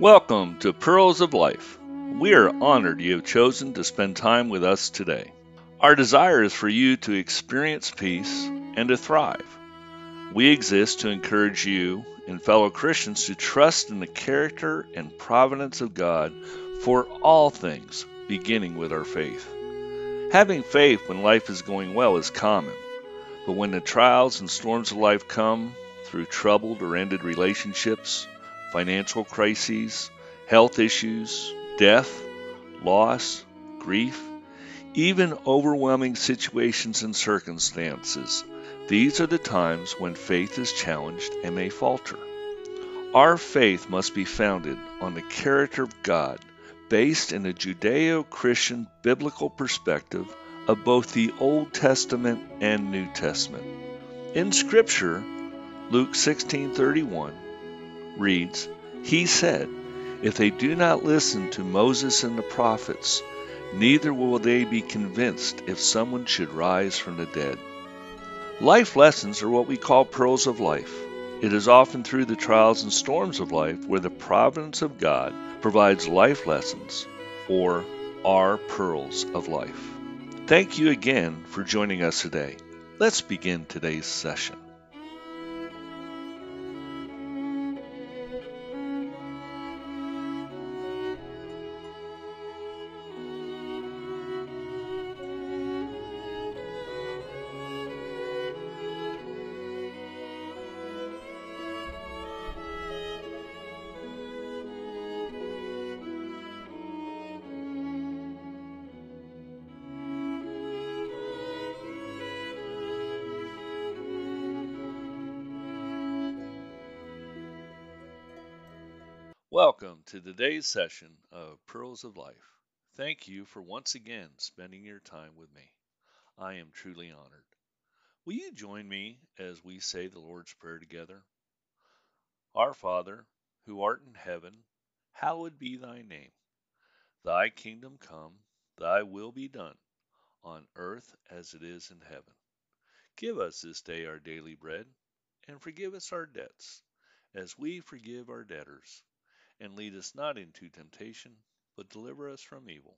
Welcome to Pearls of Life. We are honored you have chosen to spend time with us today. Our desire is for you to experience peace and to thrive. We exist to encourage you and fellow Christians to trust in the character and providence of God for all things, beginning with our faith. Having faith when life is going well is common, but when the trials and storms of life come through troubled or ended relationships, financial crises, health issues, death, loss, grief, even overwhelming situations and circumstances, these are the times when faith is challenged and may falter. Our faith must be founded on the character of God based in a Judeo Christian biblical perspective of both the Old Testament and New Testament. In Scripture, Luke 16:31 reads, He said, If they do not listen to Moses and the prophets, neither will they be convinced if someone should rise from the dead. Life lessons are what we call pearls of life. It is often through the trials and storms of life where the providence of God provides life lessons or our pearls of life. Thank you again for joining us today. Let's begin today's session. Welcome to today's session of Pearls of Life. Thank you for once again spending your time with me. I am truly honored. Will you join me as we say the Lord's Prayer together? Our Father, who art in heaven, hallowed be thy name. Thy kingdom come, thy will be done, on earth as it is in heaven. Give us this day our daily bread, and forgive us our debts, as we forgive our debtors and lead us not into temptation, but deliver us from evil.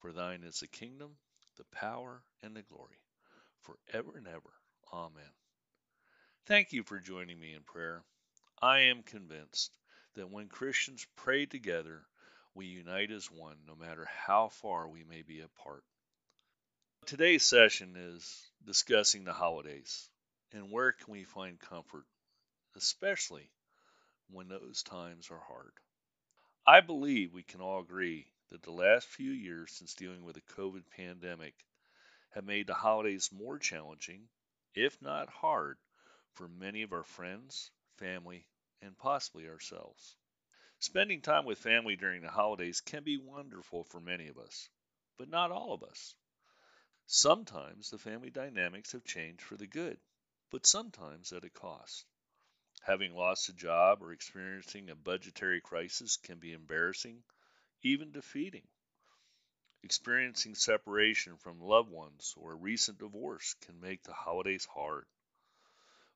For thine is the kingdom, the power, and the glory, for ever and ever. Amen. Thank you for joining me in prayer. I am convinced that when Christians pray together, we unite as one, no matter how far we may be apart. Today's session is discussing the holidays and where can we find comfort, especially when those times are hard. I believe we can all agree that the last few years since dealing with the COVID pandemic have made the holidays more challenging, if not hard, for many of our friends, family, and possibly ourselves. Spending time with family during the holidays can be wonderful for many of us, but not all of us. Sometimes the family dynamics have changed for the good, but sometimes at a cost. Having lost a job or experiencing a budgetary crisis can be embarrassing, even defeating. Experiencing separation from loved ones or a recent divorce can make the holidays hard.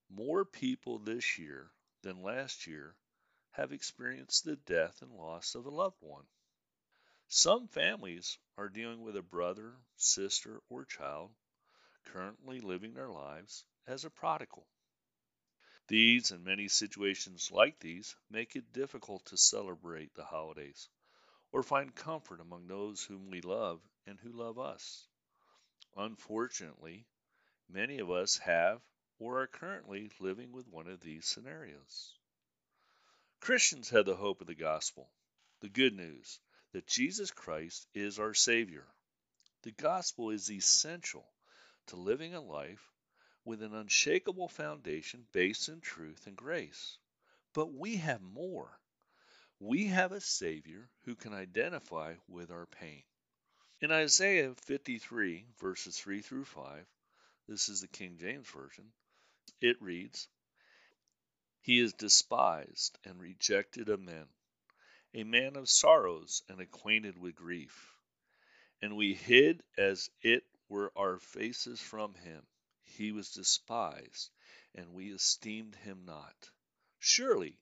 More people this year than last year have experienced the death and loss of a loved one. Some families are dealing with a brother, sister, or child currently living their lives as a prodigal. These and many situations like these make it difficult to celebrate the holidays or find comfort among those whom we love and who love us. Unfortunately, many of us have or are currently living with one of these scenarios. Christians have the hope of the gospel, the good news that Jesus Christ is our Savior. The gospel is essential to living a life with an unshakable foundation based in truth and grace. But we have more. We have a Savior who can identify with our pain. In Isaiah 53, verses 3 through 5, this is the King James Version, it reads, He is despised and rejected of men, a man of sorrows and acquainted with grief. And we hid as it were our faces from him. He was despised, and we esteemed him not. Surely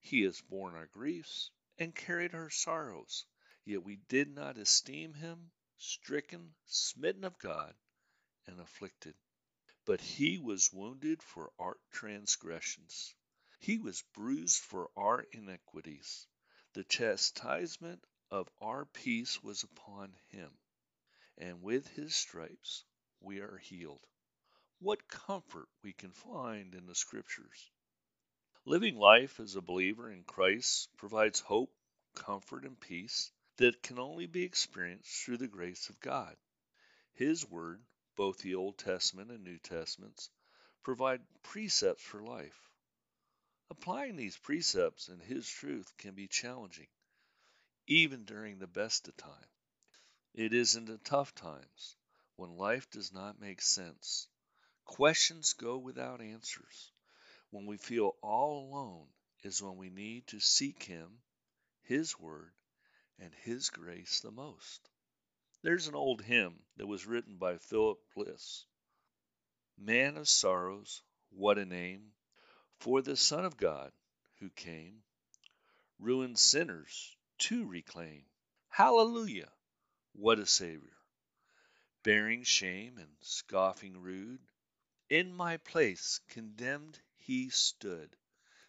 he has borne our griefs and carried our sorrows. Yet we did not esteem him stricken, smitten of God, and afflicted. But he was wounded for our transgressions, he was bruised for our iniquities. The chastisement of our peace was upon him, and with his stripes we are healed. What comfort we can find in the Scriptures! Living life as a believer in Christ provides hope, comfort, and peace that can only be experienced through the grace of God. His Word, both the Old Testament and New Testaments, provide precepts for life. Applying these precepts and His truth can be challenging, even during the best of times. It is in the tough times, when life does not make sense, questions go without answers, when we feel all alone is when we need to seek Him, His Word, and His grace the most. There's an old hymn that was written by Philip Bliss Man of sorrows, what a name for the Son of God who came, ruined sinners to reclaim. Hallelujah! What a Savior! Bearing shame and scoffing rude, in my place condemned he stood,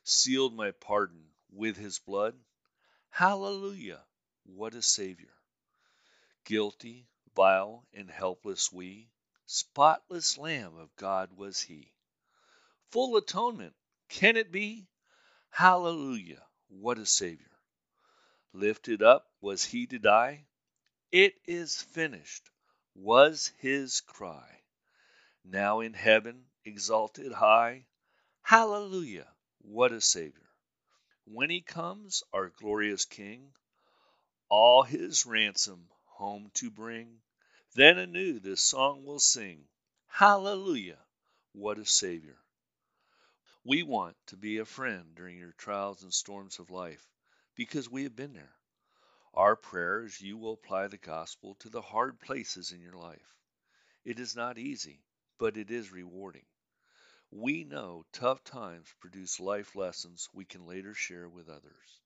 sealed my pardon with his blood. Hallelujah! What a Savior! Guilty, vile, and helpless we, spotless Lamb of God was he. Full atonement, can it be? Hallelujah! What a Savior! Lifted up was he to die. It is finished, was his cry. Now in heaven, exalted high, Hallelujah! What a Savior! When he comes, our glorious King, all his ransom home to bring, then anew this song we'll sing Hallelujah! What a Savior! We want to be a friend during your trials and storms of life because we have been there. Our prayer is you will apply the gospel to the hard places in your life. It is not easy, but it is rewarding. We know tough times produce life lessons we can later share with others.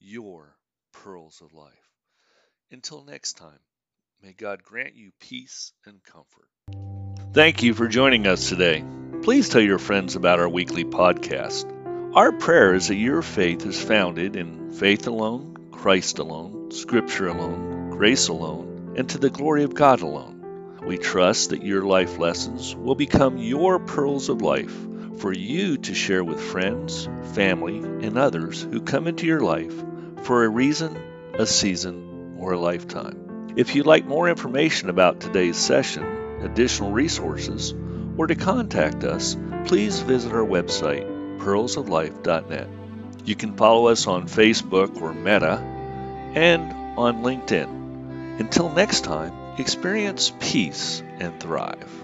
Your pearls of life. Until next time, may God grant you peace and comfort. Thank you for joining us today. Please tell your friends about our weekly podcast. Our prayer is that your faith is founded in faith alone, Christ alone, Scripture alone, grace alone, and to the glory of God alone. We trust that your life lessons will become your pearls of life for you to share with friends, family, and others who come into your life for a reason, a season, or a lifetime. If you'd like more information about today's session, additional resources, or to contact us, please visit our website, pearlsoflife.net. You can follow us on Facebook or Meta and on LinkedIn. Until next time, experience peace and thrive.